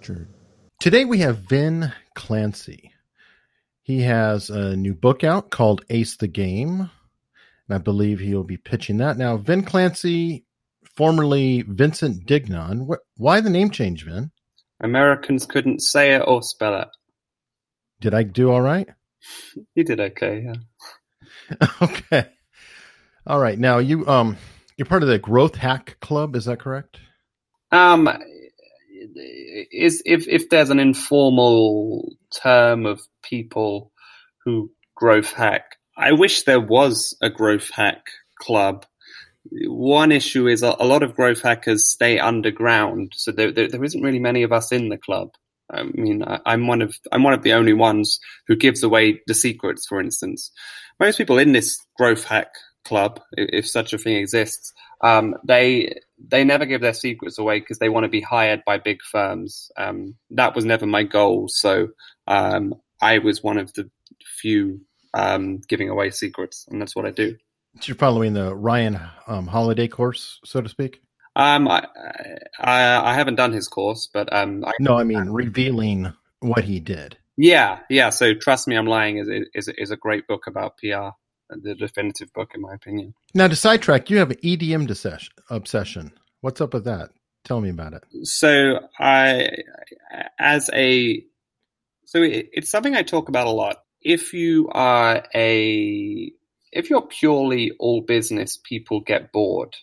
Unstructured. Today we have Vin Clancy. He has a new book out called Ace the Game, and I believe he'll be pitching that. Now, Vin Clancy, formerly Vincent Dignan. Wh- why the name change, Vin? Americans couldn't say it or spell it. Did I do all right? You did okay, yeah. okay. All right. Now you um you're part of the Growth Hack Club, is that correct? Um, is if if there's an informal term of people who growth hack, I wish there was a growth hack club. One issue is a, a lot of growth hackers stay underground, so there, there, there isn't really many of us in the club. I mean, I, I'm one of I'm one of the only ones who gives away the secrets. For instance, most people in this growth hack club, if, if such a thing exists, um, they they never give their secrets away because they want to be hired by big firms. Um, that was never my goal. So um, I was one of the few um, giving away secrets, and that's what I do. You're following the Ryan um, Holiday course, so to speak. Um, I, I, I haven't done his course, but um, I, No, I mean revealing what he did. yeah, yeah. So trust me, I'm lying is is is a great book about PR, the definitive book in my opinion. Now to sidetrack, you have an EDM obsession. What's up with that? Tell me about it. so I, as a, so it, it's something I talk about a lot. If you are a, if you're purely all business, people get bored.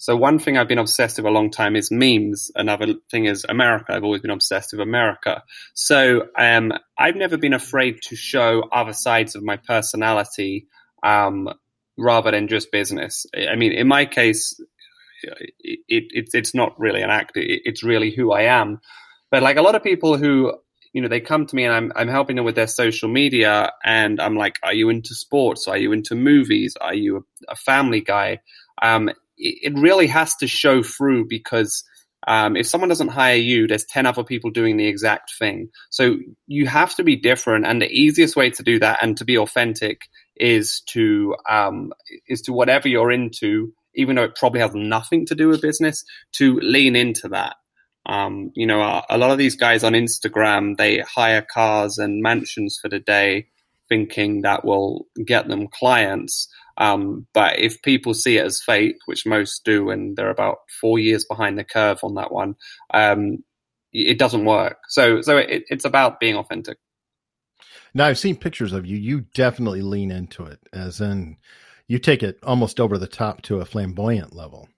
So one thing I've been obsessed with a long time is memes. Another thing is America. I've always been obsessed with America. So um, I've never been afraid to show other sides of my personality um, rather than just business. I mean, in my case, it, it, it's not really an act. It, it's really who I am. But like a lot of people who, you know, they come to me and I'm I'm helping them with their social media, and I'm like, are you into sports? Are you into movies? Are you a, a family guy? Um, it, it really has to show through because. Um, if someone doesn't hire you, there's 10 other people doing the exact thing. So you have to be different. And the easiest way to do that and to be authentic is to, um, is to whatever you're into, even though it probably has nothing to do with business, to lean into that. Um, you know, a, a lot of these guys on Instagram, they hire cars and mansions for the day thinking that will get them clients. Um, but if people see it as fake, which most do, and they're about four years behind the curve on that one, um, it doesn't work. So, so it, it's about being authentic. Now I've seen pictures of you. You definitely lean into it, as in you take it almost over the top to a flamboyant level.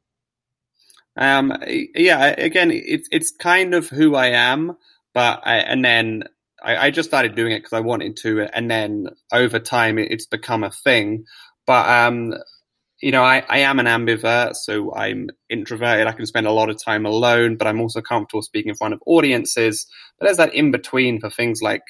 Um, yeah, again, it's it's kind of who I am, but I, and then I, I just started doing it because I wanted to, and then over time it, it's become a thing. But um, you know, I, I am an ambivert, so I'm introverted. I can spend a lot of time alone, but I'm also comfortable speaking in front of audiences. But there's that in between for things like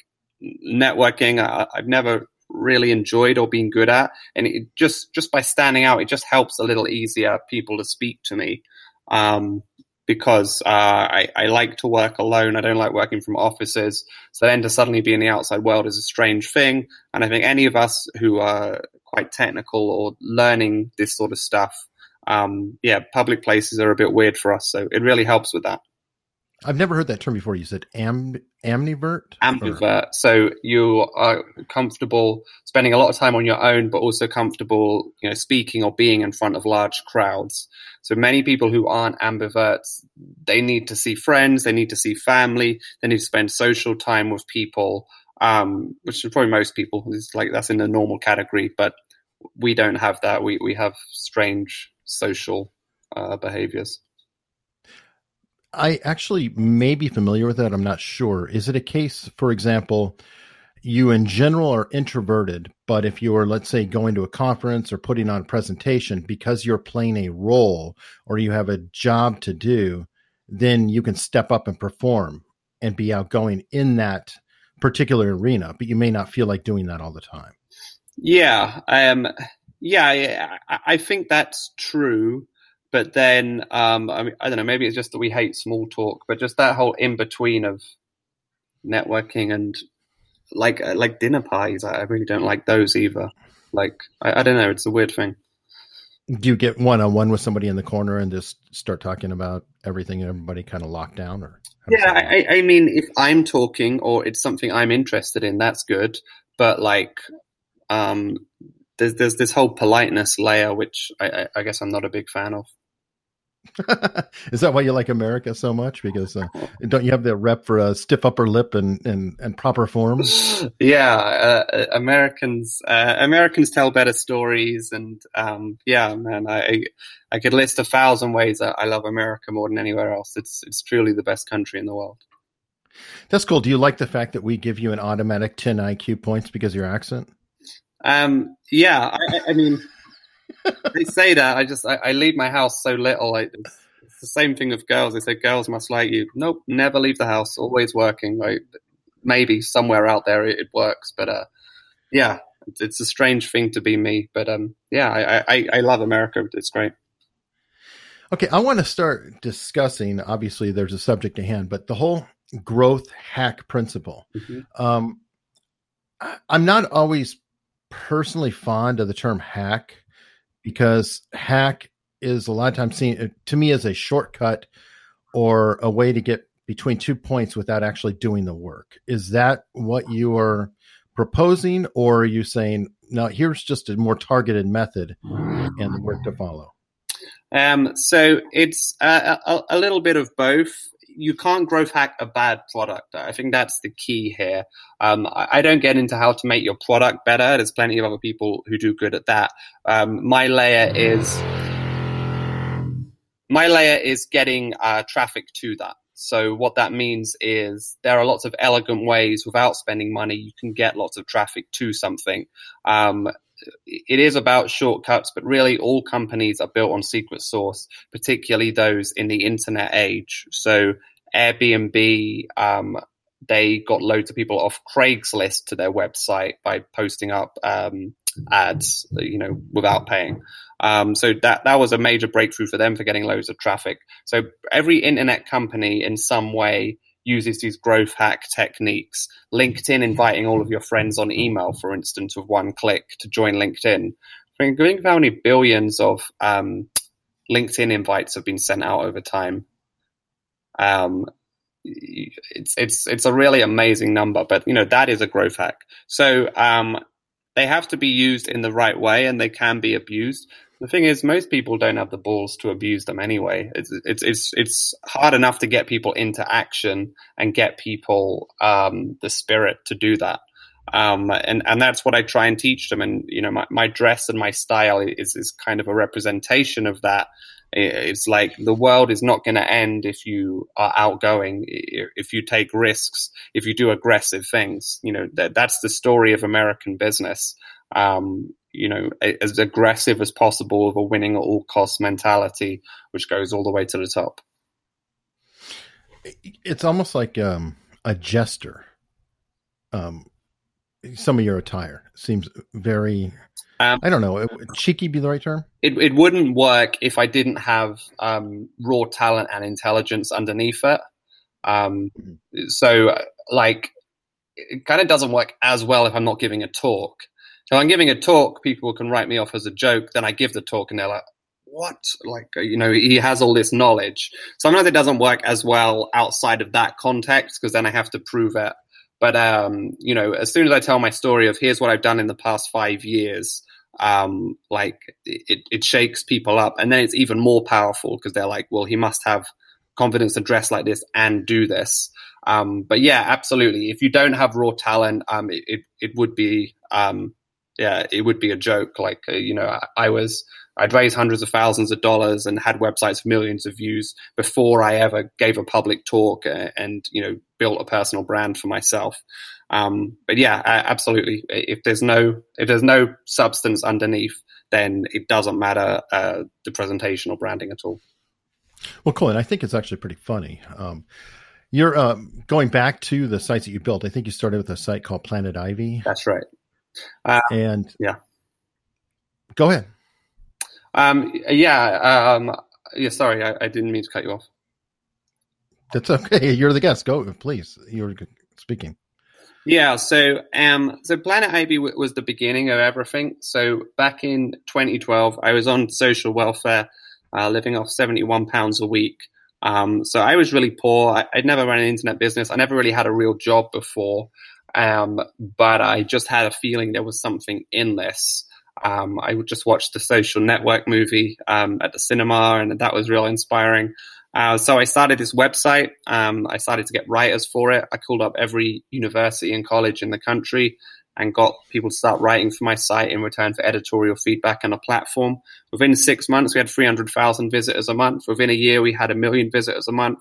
networking. I, I've never really enjoyed or been good at, and it just just by standing out, it just helps a little easier people to speak to me. Um, because uh, I, I like to work alone. I don't like working from offices. So then to suddenly be in the outside world is a strange thing. And I think any of us who are quite technical or learning this sort of stuff, um, yeah, public places are a bit weird for us. So it really helps with that. I've never heard that term before. You said am amnivert. Ambivert. So you are comfortable spending a lot of time on your own, but also comfortable, you know, speaking or being in front of large crowds. So many people who aren't ambiverts, they need to see friends, they need to see family, they need to spend social time with people, um, which is probably most people. It's like that's in the normal category, but we don't have that. We we have strange social uh, behaviors. I actually may be familiar with that. I'm not sure. Is it a case, for example, you in general are introverted, but if you're, let's say, going to a conference or putting on a presentation because you're playing a role or you have a job to do, then you can step up and perform and be outgoing in that particular arena, but you may not feel like doing that all the time. Yeah, um, yeah, I, I think that's true. But then, um, I, mean, I don't know, maybe it's just that we hate small talk, but just that whole in between of networking and like uh, like dinner parties, I really don't like those either. Like, I, I don't know, it's a weird thing. Do you get one on one with somebody in the corner and just start talking about everything and everybody kind of locked down or? Yeah, I, I mean, if I'm talking or it's something I'm interested in, that's good. But like, um, there's there's this whole politeness layer, which I, I, I guess I'm not a big fan of. Is that why you like America so much? Because uh, don't you have the rep for a stiff upper lip and and, and proper form? yeah, uh, Americans uh, Americans tell better stories, and um, yeah, man, I I could list a thousand ways that I love America more than anywhere else. It's it's truly the best country in the world. That's cool. Do you like the fact that we give you an automatic ten IQ points because of your accent? Um, yeah, I, I mean they say that. I just I, I, leave my house so little. I, it's, it's, the same thing with girls. They say girls must like you. Nope, never leave the house. Always working. Like maybe somewhere out there it, it works, but uh, yeah, it's, it's, a strange thing to be me. But um, yeah, I, I, I love America. It's great. Okay, I want to start discussing. Obviously, there's a subject at hand, but the whole growth hack principle. Mm-hmm. Um, I, I'm not always personally fond of the term hack because hack is a lot of times seen to me as a shortcut or a way to get between two points without actually doing the work. Is that what you are proposing, or are you saying, no, here's just a more targeted method and the work to follow? Um, so it's a, a, a, little bit of both you can't growth hack a bad product. I think that's the key here. Um, I, I, don't get into how to make your product better. There's plenty of other people who do good at that. Um, my layer is my layer is getting uh, traffic to that. So what that means is there are lots of elegant ways without spending money you can get lots of traffic to something. Um, it is about shortcuts, but really all companies are built on secret source, particularly those in the internet age. So Airbnb, um, they got loads of people off Craigslist to their website by posting up um, ads, you know, without paying. Um, so that that was a major breakthrough for them for getting loads of traffic. So every internet company in some way uses these growth hack techniques. LinkedIn inviting all of your friends on email, for instance, with one click to join LinkedIn. I think of how many billions of um, LinkedIn invites have been sent out over time. Um, it's it's it's a really amazing number, but you know that is a growth hack. So um, they have to be used in the right way, and they can be abused. The thing is, most people don't have the balls to abuse them anyway. It's it's it's it's hard enough to get people into action and get people um, the spirit to do that. Um, and and that's what I try and teach them. And you know, my, my dress and my style is is kind of a representation of that. It's like the world is not going to end if you are outgoing, if you take risks, if you do aggressive things. You know, that that's the story of American business. Um, you know, as aggressive as possible with a winning at all costs mentality, which goes all the way to the top. It's almost like um, a jester. Um, some of your attire seems very. Um, I don't know. Cheeky be the right term. It it wouldn't work if I didn't have um, raw talent and intelligence underneath it. Um, mm-hmm. So, like, it kind of doesn't work as well if I'm not giving a talk. If I'm giving a talk, people can write me off as a joke. Then I give the talk and they're like, what? Like, you know, he has all this knowledge. Sometimes it doesn't work as well outside of that context because then I have to prove it. But, um, you know, as soon as I tell my story of here's what I've done in the past five years, um, like it, it shakes people up. And then it's even more powerful because they're like, well, he must have confidence to dress like this and do this. Um, but yeah, absolutely. If you don't have raw talent, um, it, it, it would be, um, yeah, it would be a joke. Like, uh, you know, I, I, was, I'd raised hundreds of thousands of dollars and had websites with millions of views before I ever gave a public talk and, uh, and you know, built a personal brand for myself. Um, but yeah, absolutely. If there's no, if there's no substance underneath, then it doesn't matter uh, the presentation or branding at all. Well, cool. And I think it's actually pretty funny. Um, you're um, going back to the sites that you built. I think you started with a site called Planet Ivy. That's right. Uh, and yeah, go ahead. Um, yeah, um, yeah. Sorry, I, I, didn't mean to cut you off. That's okay. You're the guest. Go, please. You're speaking. Yeah, so um, so Planet Ivy w- was the beginning of everything. So back in 2012, I was on social welfare, uh, living off 71 pounds a week. Um, so I was really poor. I, would never run an internet business. I never really had a real job before, um, but I just had a feeling there was something in this. Um, I would just watch the Social Network movie um, at the cinema, and that was real inspiring. Uh, so I started this website. Um, I started to get writers for it. I called up every university and college in the country and got people to start writing for my site in return for editorial feedback and a platform. Within six months, we had 300,000 visitors a month. Within a year, we had a million visitors a month.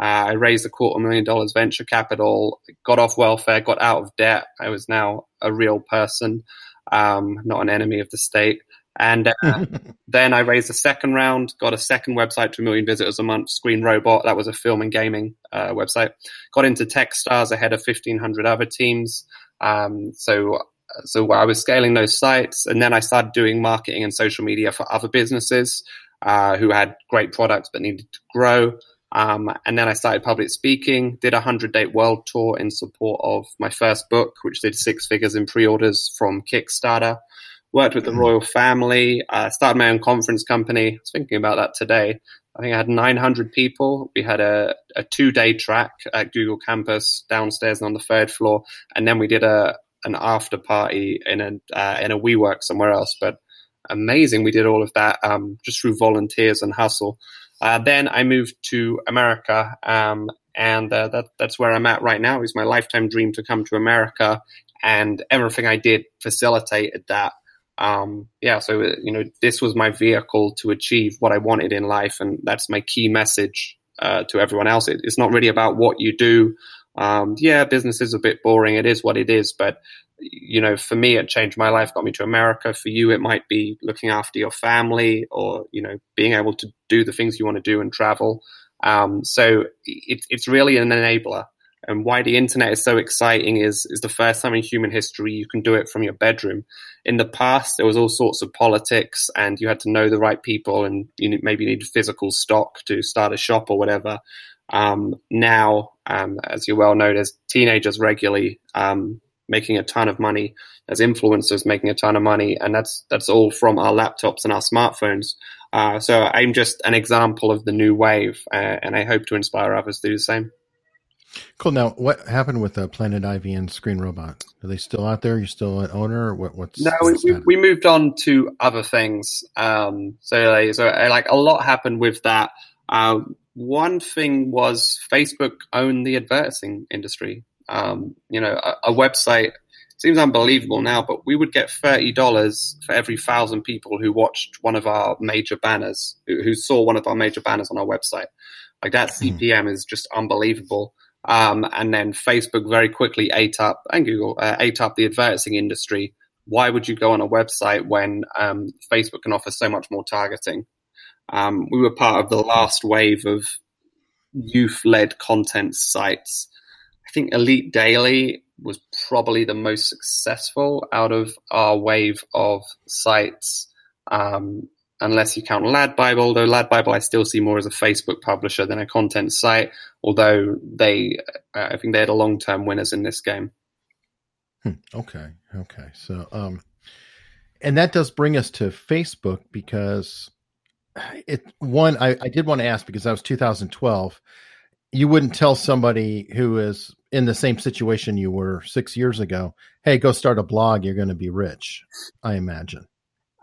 Uh, I raised a quarter million dollars venture capital, got off welfare, got out of debt. I was now a real person, um, not an enemy of the state. And uh, then I raised a second round, got a second website to a million visitors a month, Screen Robot. That was a film and gaming uh, website. Got into Techstars ahead of 1,500 other teams. Um, so, so I was scaling those sites, and then I started doing marketing and social media for other businesses uh, who had great products but needed to grow. Um, and then I started public speaking, did a 100 date world tour in support of my first book, which did six figures in pre orders from Kickstarter worked with the mm-hmm. royal family, uh, started my own conference company. I was thinking about that today. I think I had 900 people. We had a, a two day track at Google Campus downstairs and on the third floor. And then we did a, an after party in a, uh, in a WeWork somewhere else. But amazing. We did all of that, um, just through volunteers and hustle. Uh, then I moved to America, um, and uh, that, that's where I'm at right now. It's my lifetime dream to come to America, and everything I did facilitated that um, yeah, so you know, this was my vehicle to achieve what I wanted in life, and that's my key message uh, to everyone else. It, it's not really about what you do. Um, yeah, business is a bit boring. It is what it is, but you know, for me, it changed my life, got me to America. For you, it might be looking after your family, or you know, being able to do the things you want to do and travel. Um, so it, it's really an enabler. And why the internet is so exciting is is the first time in human history you can do it from your bedroom. In the past, there was all sorts of politics, and you had to know the right people, and you maybe need physical stock to start a shop or whatever. Um, now, um, as you well know, there's teenagers regularly um, making a ton of money. There's influencers making a ton of money, and that's that's all from our laptops and our smartphones. Uh, so I'm just an example of the new wave, uh, and I hope to inspire others to do the same. Cool. Now, what happened with uh, Planet Ivy and Screen Robot? Are they still out there? You still an owner? Or what? What's no? We, we, moved on to other things. Um, so, like, so like a lot happened with that. Uh, one thing was Facebook owned the advertising industry. Um, you know, a, a website seems unbelievable now, but we would get thirty dollars for every thousand people who watched one of our major banners, who, who, saw one of our major banners on our website. Like that CPM hmm. is just unbelievable. Um, and then Facebook very quickly ate up, and Google uh, ate up the advertising industry. Why would you go on a website when um, Facebook can offer so much more targeting? Um, we were part of the last wave of youth led content sites. I think Elite Daily was probably the most successful out of our wave of sites. Um, unless you count LadBible. Though LadBible I still see more as a Facebook publisher than a content site, although they, uh, I think they had a long term winners in this game. Hmm. Okay. Okay. So, um, and that does bring us to Facebook because it, one, I, I did want to ask because that was 2012. You wouldn't tell somebody who is in the same situation you were six years ago, hey, go start a blog, you're going to be rich, I imagine.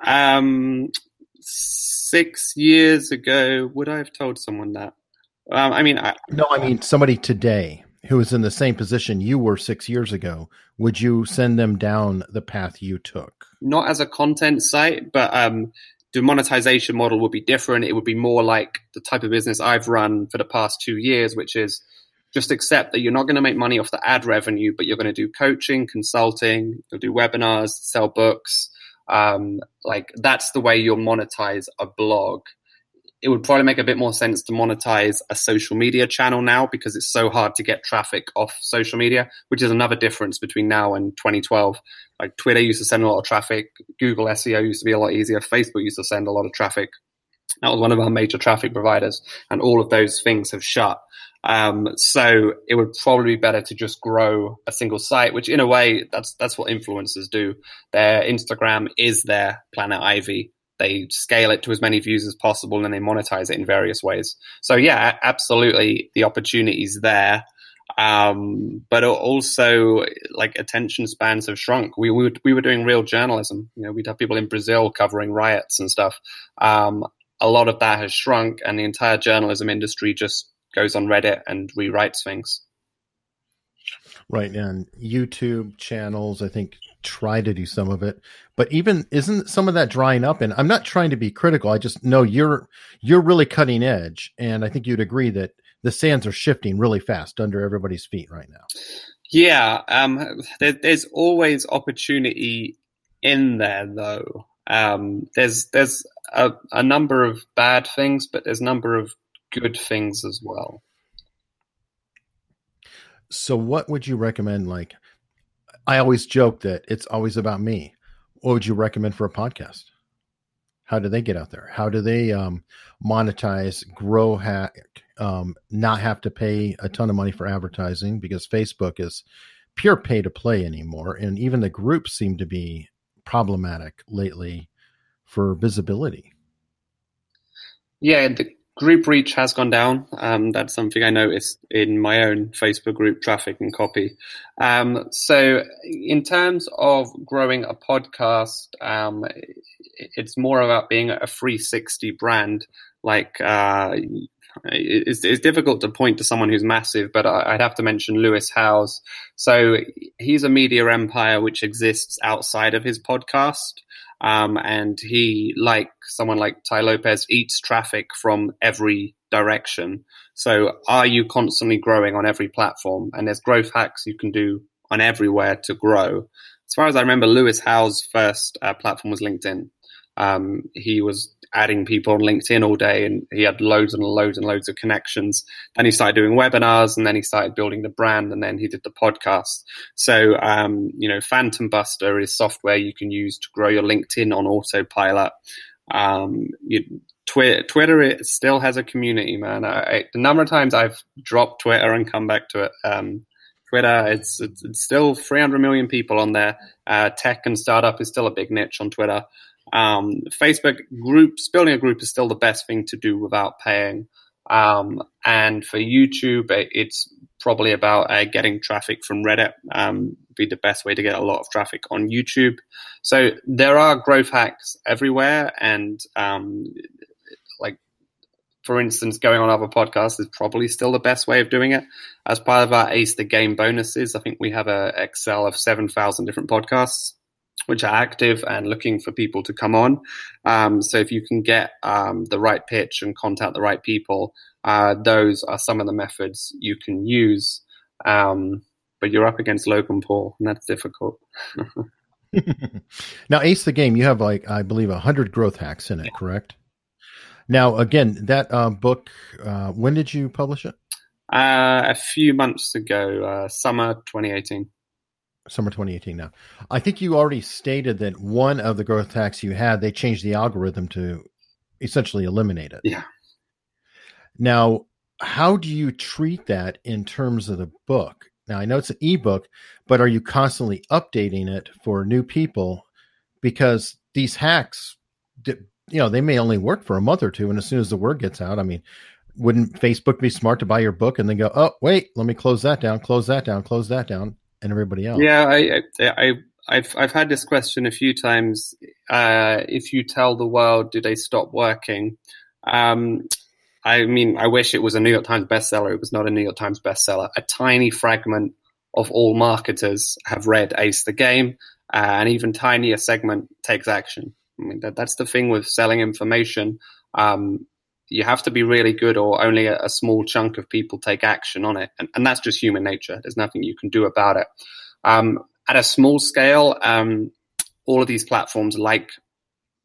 Um, six years ago, would I have told someone that? Um, I mean, I, no, I mean somebody today who is in the same position you were six years ago. Would you send them down the path you took? Not as a content site, but um, the monetization model would be different. It would be more like the type of business I've run for the past two years, which is just accept that you're not going to make money off the ad revenue, but you're going to do coaching, consulting, you'll do webinars, sell books, um, like that's the way you'll monetize a blog. It would probably make a bit more sense to monetize a social media channel now because it's so hard to get traffic off social media, which is another difference between now and 2012. Like Twitter used to send a lot of traffic, Google SEO used to be a lot easier, Facebook used to send a lot of traffic. That was one of our major traffic providers, and all of those things have shut. Um, so it would probably be better to just grow a single site, which in a way that's that's what influencers do. Their Instagram is their Planet Ivy. They scale it to as many views as possible and they monetize it in various ways. So yeah, absolutely, the opportunity is there. Um, but also like attention spans have shrunk. We, were, we were doing real journalism. You know, we'd have people in Brazil covering riots and stuff. Um, a lot of that has shrunk and the entire journalism industry just goes on Reddit and rewrites things. Right. And YouTube channels, I think, try to do some of it. But even isn't some of that drying up? And I'm not trying to be critical. I just know you're you're really cutting edge. And I think you'd agree that the sands are shifting really fast under everybody's feet right now. Yeah. Um, there, there's always opportunity in there though. Um, there's there's a, a number of bad things, but there's a number of good things as well. So, what would you recommend? Like, I always joke that it's always about me. What would you recommend for a podcast? How do they get out there? How do they um, monetize, grow, hack, um, not have to pay a ton of money for advertising because Facebook is pure pay to play anymore, and even the groups seem to be problematic lately for visibility. Yeah, the group reach has gone down. Um, that's something I noticed in my own Facebook group traffic and copy. Um, so, in terms of growing a podcast, um, it's more about being a 360 brand. Like, uh, it's, it's, difficult to point to someone who's massive, but I'd have to mention Lewis Howes. So, he's a media empire which exists outside of his podcast. Um, and he, like someone like Tai Lopez, eats traffic from every direction. So, are you constantly growing on every platform? And there's growth hacks you can do on everywhere to grow. As far as I remember, Lewis Howes' first uh, platform was LinkedIn. Um, he was adding people on LinkedIn all day and he had loads and loads and loads of connections. Then he started doing webinars and then he started building the brand and then he did the podcast. So, um, you know, Phantom Buster is software you can use to grow your LinkedIn on autopilot. Um, you, Twitter, Twitter it still has a community, man. I, I, the number of times I've dropped Twitter and come back to it, um, Twitter, it's, it's, it's, still 300 million people on there. Uh, tech and startup is still a big niche on Twitter. Um, Facebook groups, building a group is still the best thing to do without paying. Um, and for YouTube, it's probably about uh, getting traffic from Reddit. Um, be the best way to get a lot of traffic on YouTube. So there are growth hacks everywhere, and um, like for instance, going on other podcasts is probably still the best way of doing it. As part of our Ace the Game bonuses, I think we have a Excel of seven thousand different podcasts which are active and looking for people to come on. Um, so if you can get um, the right pitch and contact the right people, uh, those are some of the methods you can use. Um, but you're up against Logan Paul, and that's difficult. now, Ace the Game, you have like I believe hundred growth hacks in it, correct? Now, again, that uh, book, uh, when did you publish it? Uh, a few months ago, uh, summer 2018 summer 2018 now. I think you already stated that one of the growth hacks you had, they changed the algorithm to essentially eliminate it. Yeah. Now, how do you treat that in terms of the book? Now, I know it's an ebook, but are you constantly updating it for new people? Because these hacks, you know, they may only work for a month or two. And as soon as the word gets out, I mean, wouldn't Facebook be smart to buy your book and then go, oh, wait, let me close that down, close that down, close that down? And everybody else. Yeah, I, I, I've, I've had this question a few times. Uh, if you tell the world, do they stop working? Um, I mean, I wish it was a New York Times bestseller. It was not a New York Times bestseller. A tiny fragment of all marketers have read Ace the Game, uh, and even tinier segment takes action. I mean, that, that's the thing with selling information. Um, you have to be really good or only a, a, small chunk of people take action on it. And, and, that's just human nature. There's nothing you can do about it. Um, at a small scale, um, all of these platforms like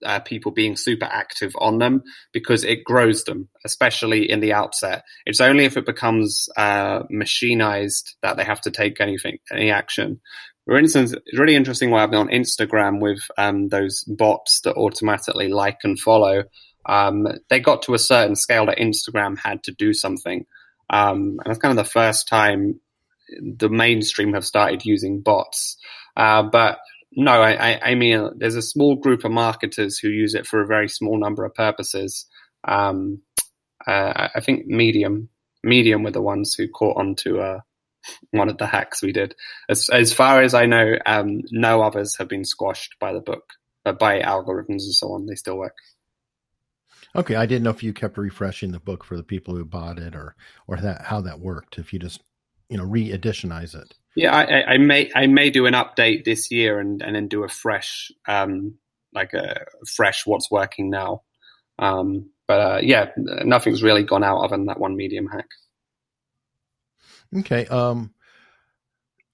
uh, people being super active on them because it grows them, especially in the outset. It's only if it becomes uh, machinized that they have to take anything, any action. For instance, it's really interesting what happened on Instagram with um, those bots that automatically like and follow um, they got to a certain scale that Instagram had to do something. Um, and that's kind of the first time the mainstream have started using bots. Uh, but no, I, I, mean, there's a small group of marketers who use it for a very small number of purposes. Um, uh, I think Medium, Medium were the ones who caught on to uh, one of the hacks we did. As, as far as I know, um, no others have been squashed by the book, uh, by algorithms and so on. They still work. Okay, I didn't know if you kept refreshing the book for the people who bought it, or or that how that worked. If you just you know re-editionize it. Yeah, I, I, may I may do an update this year and and then do a fresh um like a fresh what's working now. Um, but uh, yeah, nothing's really gone out other than that one medium hack. Okay. Um,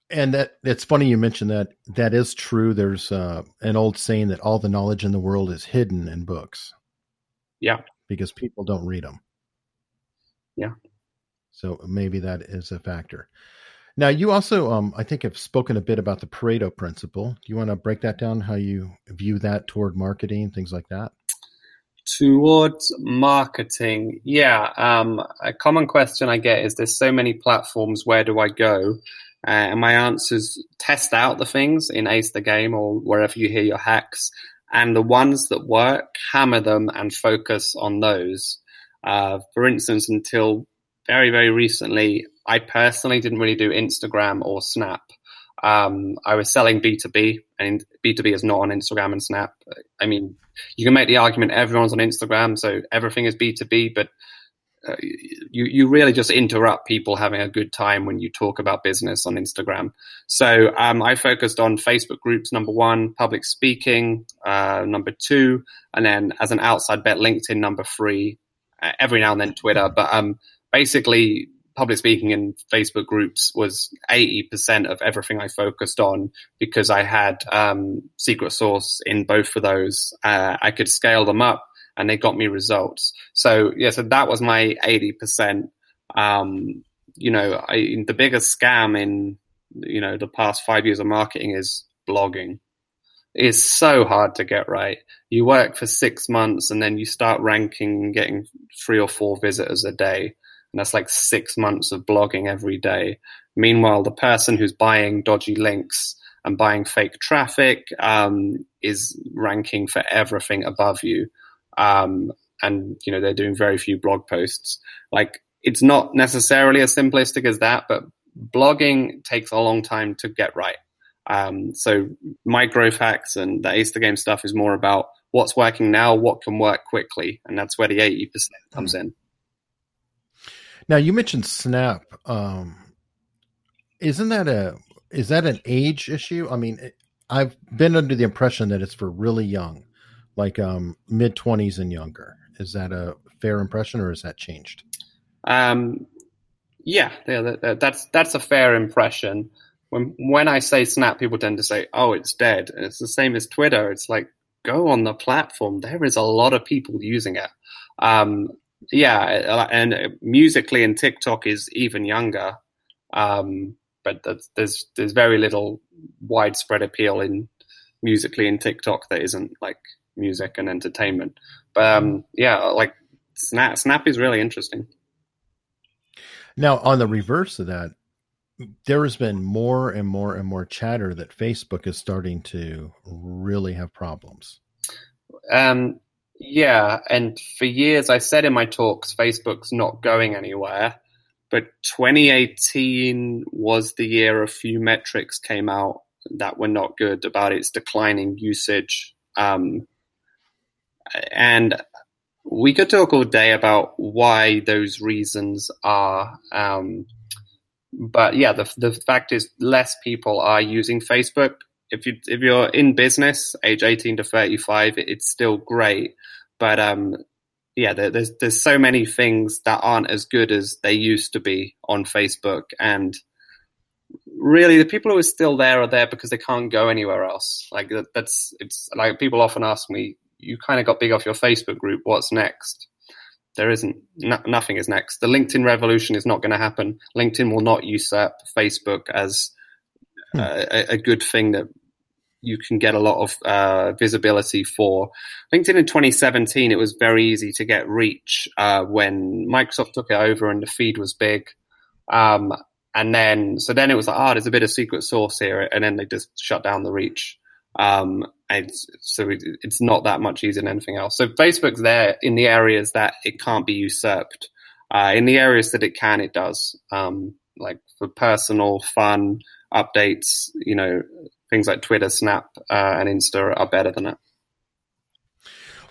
and that it's funny you mentioned that. That is true. There's uh, an old saying that all the knowledge in the world is hidden in books. Yeah. Because people don't read them. Yeah. So maybe that is a factor. Now, you also, um, I think, have spoken a bit about the Pareto principle. Do you want to break that down? How you view that toward marketing, things like that? Towards marketing, yeah. Um, a common question I get is there's so many platforms, where do I go? Uh, and my answer is test out the things in Ace the Game or wherever you hear your hacks. And the ones that work, hammer them and focus on those. Uh, for instance, until very, very recently, I personally didn't really do Instagram or Snap. Um, I was selling B2B, and B2B is not on Instagram and Snap. I mean, you can make the argument everyone's on Instagram, so everything is B2B, but uh, you you really just interrupt people having a good time when you talk about business on Instagram. So um, I focused on Facebook groups number one, public speaking uh, number two, and then as an outside bet, LinkedIn number three. Uh, every now and then Twitter, but um, basically public speaking in Facebook groups was 80% of everything I focused on because I had um, secret source in both of those. Uh, I could scale them up and they got me results. So, yeah, so that was my 80%. Um, you know, I, the biggest scam in, you know, the past five years of marketing is blogging. It's so hard to get right. You work for six months and then you start ranking getting three or four visitors a day and that's like six months of blogging every day. Meanwhile, the person who's buying dodgy links and buying fake traffic um, is ranking for everything above you. Um, and, you know, they're doing very few blog posts. Like, it's not necessarily as simplistic as that, but blogging takes a long time to get right. Um, so my growth hacks and the Ace the Game stuff is more about what's working now, what can work quickly, and that's where the 80% comes in. Now you mentioned Snap. Um, isn't that a is that an age issue? I mean, I've been under the impression that it's for really young, like um, mid twenties and younger. Is that a fair impression, or has that changed? Um, yeah, yeah, that, that's that's a fair impression. When when I say Snap, people tend to say, "Oh, it's dead." And it's the same as Twitter. It's like go on the platform. There is a lot of people using it. Um, yeah, and Musical.ly and TikTok is even younger. Um, but there's there's very little widespread appeal in Musical.ly in TikTok that isn't like music and entertainment. But um, yeah, like Snap Snap is really interesting. Now, on the reverse of that, there has been more and more and more chatter that Facebook is starting to really have problems. Um, yeah, and for years I said in my talks, Facebook's not going anywhere. But 2018 was the year a few metrics came out that were not good about its declining usage. Um, and we could talk all day about why those reasons are. Um, but yeah, the, the fact is, less people are using Facebook if you if you're in business, age 18 to 35, it's still great. But um, yeah, there, there's there's so many things that aren't as good as they used to be on Facebook, and really the people who are still there are there because they can't go anywhere else. Like that, that's it's like people often ask me, you kind of got big off your Facebook group. What's next? There isn't no, nothing is next. The LinkedIn revolution is not going to happen. LinkedIn will not usurp Facebook as hmm. a, a, good thing that you can get a lot of uh, visibility for. LinkedIn in 2017, it was very easy to get reach uh, when Microsoft took it over and the feed was big. Um, and then, so then it was like, oh, there's a bit of secret sauce here. And then they just shut down the reach. Um, and so it's not that much easier than anything else. So Facebook's there in the areas that it can't be usurped. Uh, in the areas that it can, it does. Um, like for personal fun updates, you know, things like Twitter, Snap, uh, and Insta are better than it.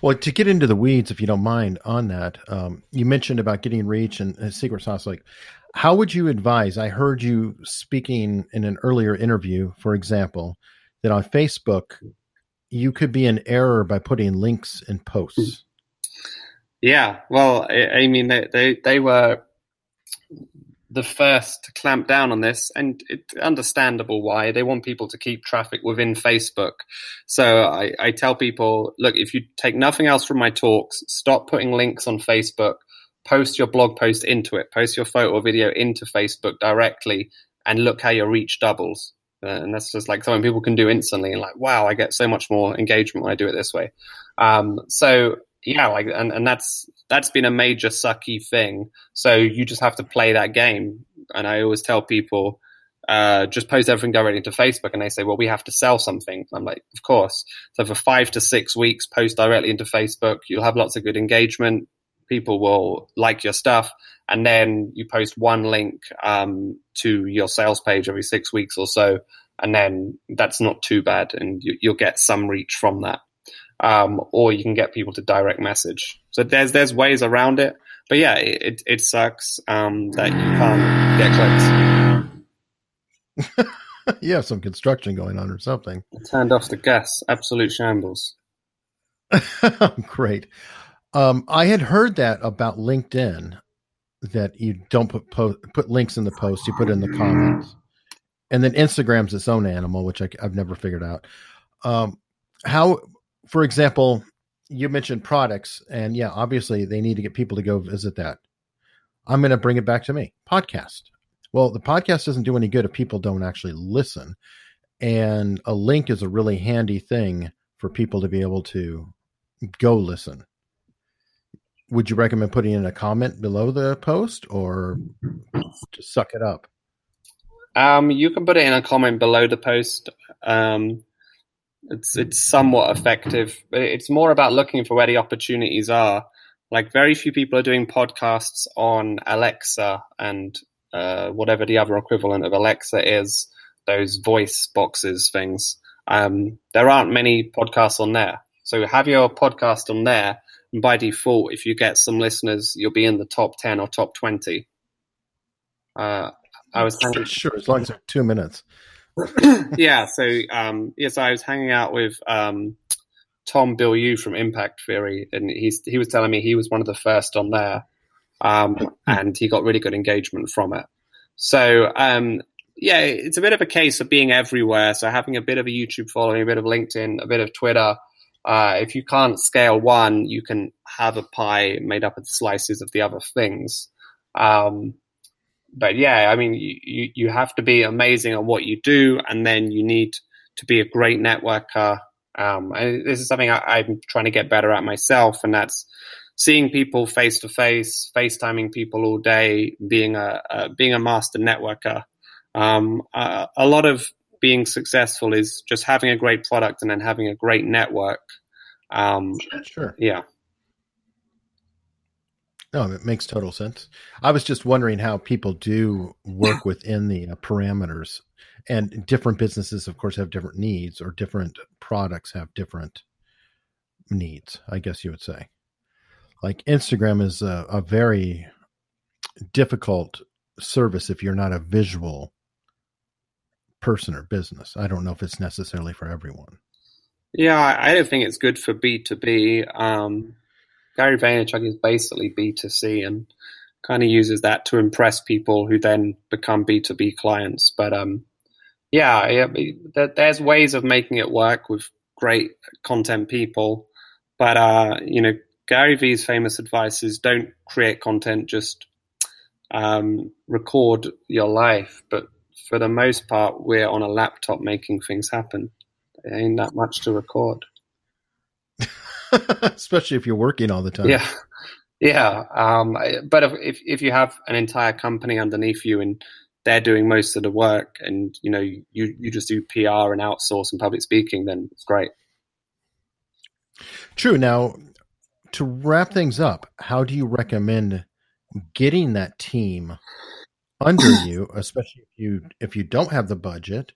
Well, to get into the weeds, if you don't mind, on that, um, you mentioned about getting reach and, and secret sauce. Like, how would you advise? I heard you speaking in an earlier interview, for example, that on Facebook, you could be in error by putting links in posts. Yeah, well, I, mean, they, they, they were the first to clamp down on this, and it's understandable why they want people to keep traffic within Facebook. So I, I tell people, look, if you take nothing else from my talks, stop putting links on Facebook, post your blog post into it, post your photo or video into Facebook directly, and look how your reach doubles. Uh, and that's just like something people can do instantly and like, wow, I get so much more engagement when I do it this way. Um, so yeah, like, and, and that's, that's been a major sucky thing. So you just have to play that game. And I always tell people, uh, just post everything directly into Facebook. And they say, well, we have to sell something. I'm like, of course. So for five to six weeks, post directly into Facebook. You'll have lots of good engagement. People will like your stuff. And then you post one link um, to your sales page every six weeks or so. And then that's not too bad. And you, you'll get some reach from that um, or you can get people to direct message. So there's there's ways around it, but yeah, it it sucks um, that you can't get clicks. you have some construction going on or something. I turned off the gas. Absolute shambles. Great. Um, I had heard that about LinkedIn that you don't put po- put links in the post, you put in the comments, and then Instagram's its own animal, which I, have never figured out. Um, how for example, you mentioned products, and yeah, obviously they need to get people to go visit that. I'm going to bring it back to me podcast. Well, the podcast doesn't do any good if people don't actually listen. And a link is a really handy thing for people to be able to go listen. Would you recommend putting in a comment below the post or just suck it up? Um, you can put it in a comment below the post. Um, it's it's somewhat effective, it's more about looking for where the opportunities are. Like very few people are doing podcasts on Alexa and uh, whatever the other equivalent of Alexa is, those voice boxes things. Um, there aren't many podcasts on there. So have your podcast on there, by default, if you get some listeners, you'll be in the top ten or top twenty. Uh, I was thinking, sure as long as it's two minutes. yeah, so um, yes, I was hanging out with um, Tom Bilyeu from Impact Theory, and he's he was telling me he was one of the first on there, um, and he got really good engagement from it. So um, yeah, it's a bit of a case of being everywhere. So having a bit of a YouTube following, a bit of LinkedIn, a bit of Twitter. Uh, if you can't scale one, you can have a pie made up of slices of the other things. Um, but yeah, I mean, you, you have to be amazing at what you do, and then you need to be a great networker. Um, this is something I, am trying to get better at myself, and that's seeing people face to face, FaceTiming people all day, being a, a being a master networker. Um, a, a lot of being successful is just having a great product and then having a great network. Um, sure. Yeah. No, it makes total sense. I was just wondering how people do work within the uh, parameters, and different businesses, of course, have different needs, or different products have different needs. I guess you would say, like Instagram is a, a very difficult service if you're not a visual person or business. I don't know if it's necessarily for everyone. Yeah, I don't think it's good for B two B. Um, Gary Vaynerchuk is basically B2C and kind of uses that to impress people who then become B2B clients. But um, yeah, yeah, there's ways of making it work with great content people. But uh, you know, Gary Vee's famous advice is don't create content, just um, record your life. But for the most part, we're on a laptop making things happen. ain't that much to record. Especially if you're working all the time. Yeah, yeah. Um, but if if you have an entire company underneath you and they're doing most of the work, and you know you you just do PR and outsource and public speaking, then it's great. True. Now, to wrap things up, how do you recommend getting that team under you, especially if you if you don't have the budget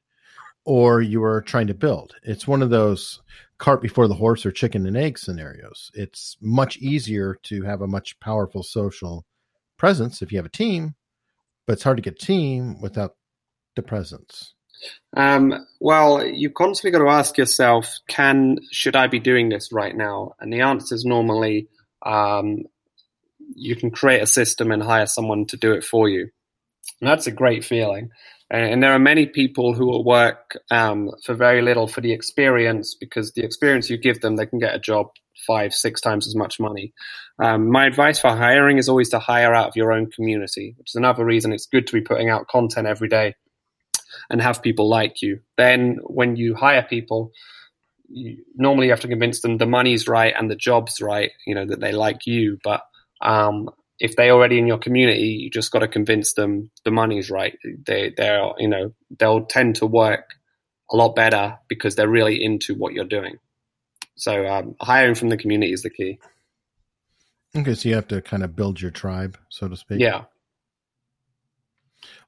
or you are trying to build? It's one of those cart before the horse or chicken and egg scenarios. It's much easier to have a much powerful social presence if you have a team, but it's hard to get a team without the presence. Um, well, you constantly got to ask yourself, can should I be doing this right now? And the answer is normally um, you can create a system and hire someone to do it for you. And that's a great feeling. And there are many people who will work um, for very little for the experience because the experience you give them, they can get a job five, six times as much money. Um, my advice for hiring is always to hire out of your own community, which is another reason it's good to be putting out content every day and have people like you. Then when you hire people, you, normally you have to convince them the money's right and the job's right, you know, that they like you. But um, if they're already in your community, you just got to convince them the money's right. They, they're, you know, they'll tend to work a lot better because they're really into what you're doing. So um, hiring from the community is the key. Okay, so you have to kind of build your tribe, so to speak. Yeah.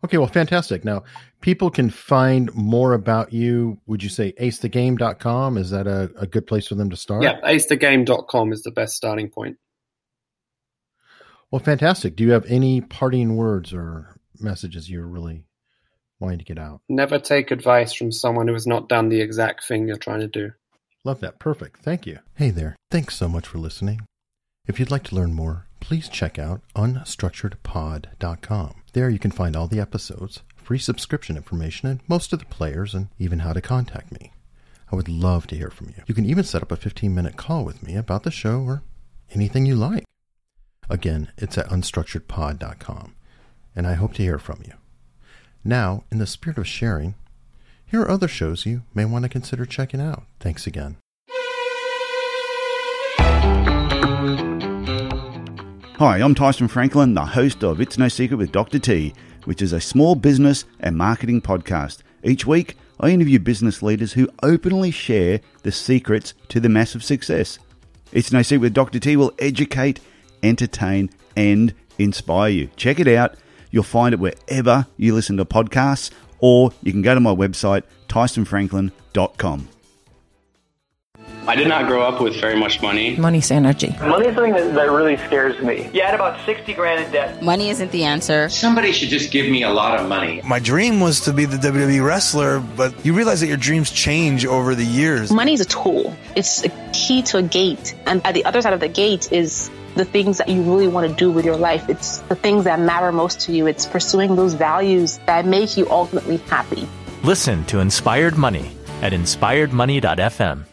Okay, well, fantastic. Now, people can find more about you. Would you say acethegame.com? Is that a, a good place for them to start? Yeah, acethegame.com is the best starting point. Well, fantastic. Do you have any parting words or messages you're really wanting to get out? Never take advice from someone who has not done the exact thing you're trying to do. Love that. Perfect. Thank you. Hey there. Thanks so much for listening. If you'd like to learn more, please check out unstructuredpod.com. There you can find all the episodes, free subscription information, and most of the players, and even how to contact me. I would love to hear from you. You can even set up a 15 minute call with me about the show or anything you like. Again, it's at unstructuredpod.com, and I hope to hear from you. Now, in the spirit of sharing, here are other shows you may want to consider checking out. Thanks again. Hi, I'm Tyson Franklin, the host of It's No Secret with Dr. T, which is a small business and marketing podcast. Each week, I interview business leaders who openly share the secrets to the massive success. It's No Secret with Dr. T will educate, entertain, and inspire you. Check it out. You'll find it wherever you listen to podcasts, or you can go to my website, tysonfranklin.com. I did not grow up with very much money. Money's energy. Money is something that, that really scares me. You had about 60 grand in debt. Money isn't the answer. Somebody should just give me a lot of money. My dream was to be the WWE wrestler, but you realize that your dreams change over the years. Money is a tool. It's a key to a gate. And at the other side of the gate is the things that you really want to do with your life. It's the things that matter most to you. It's pursuing those values that make you ultimately happy. Listen to Inspired Money at inspiredmoney.fm.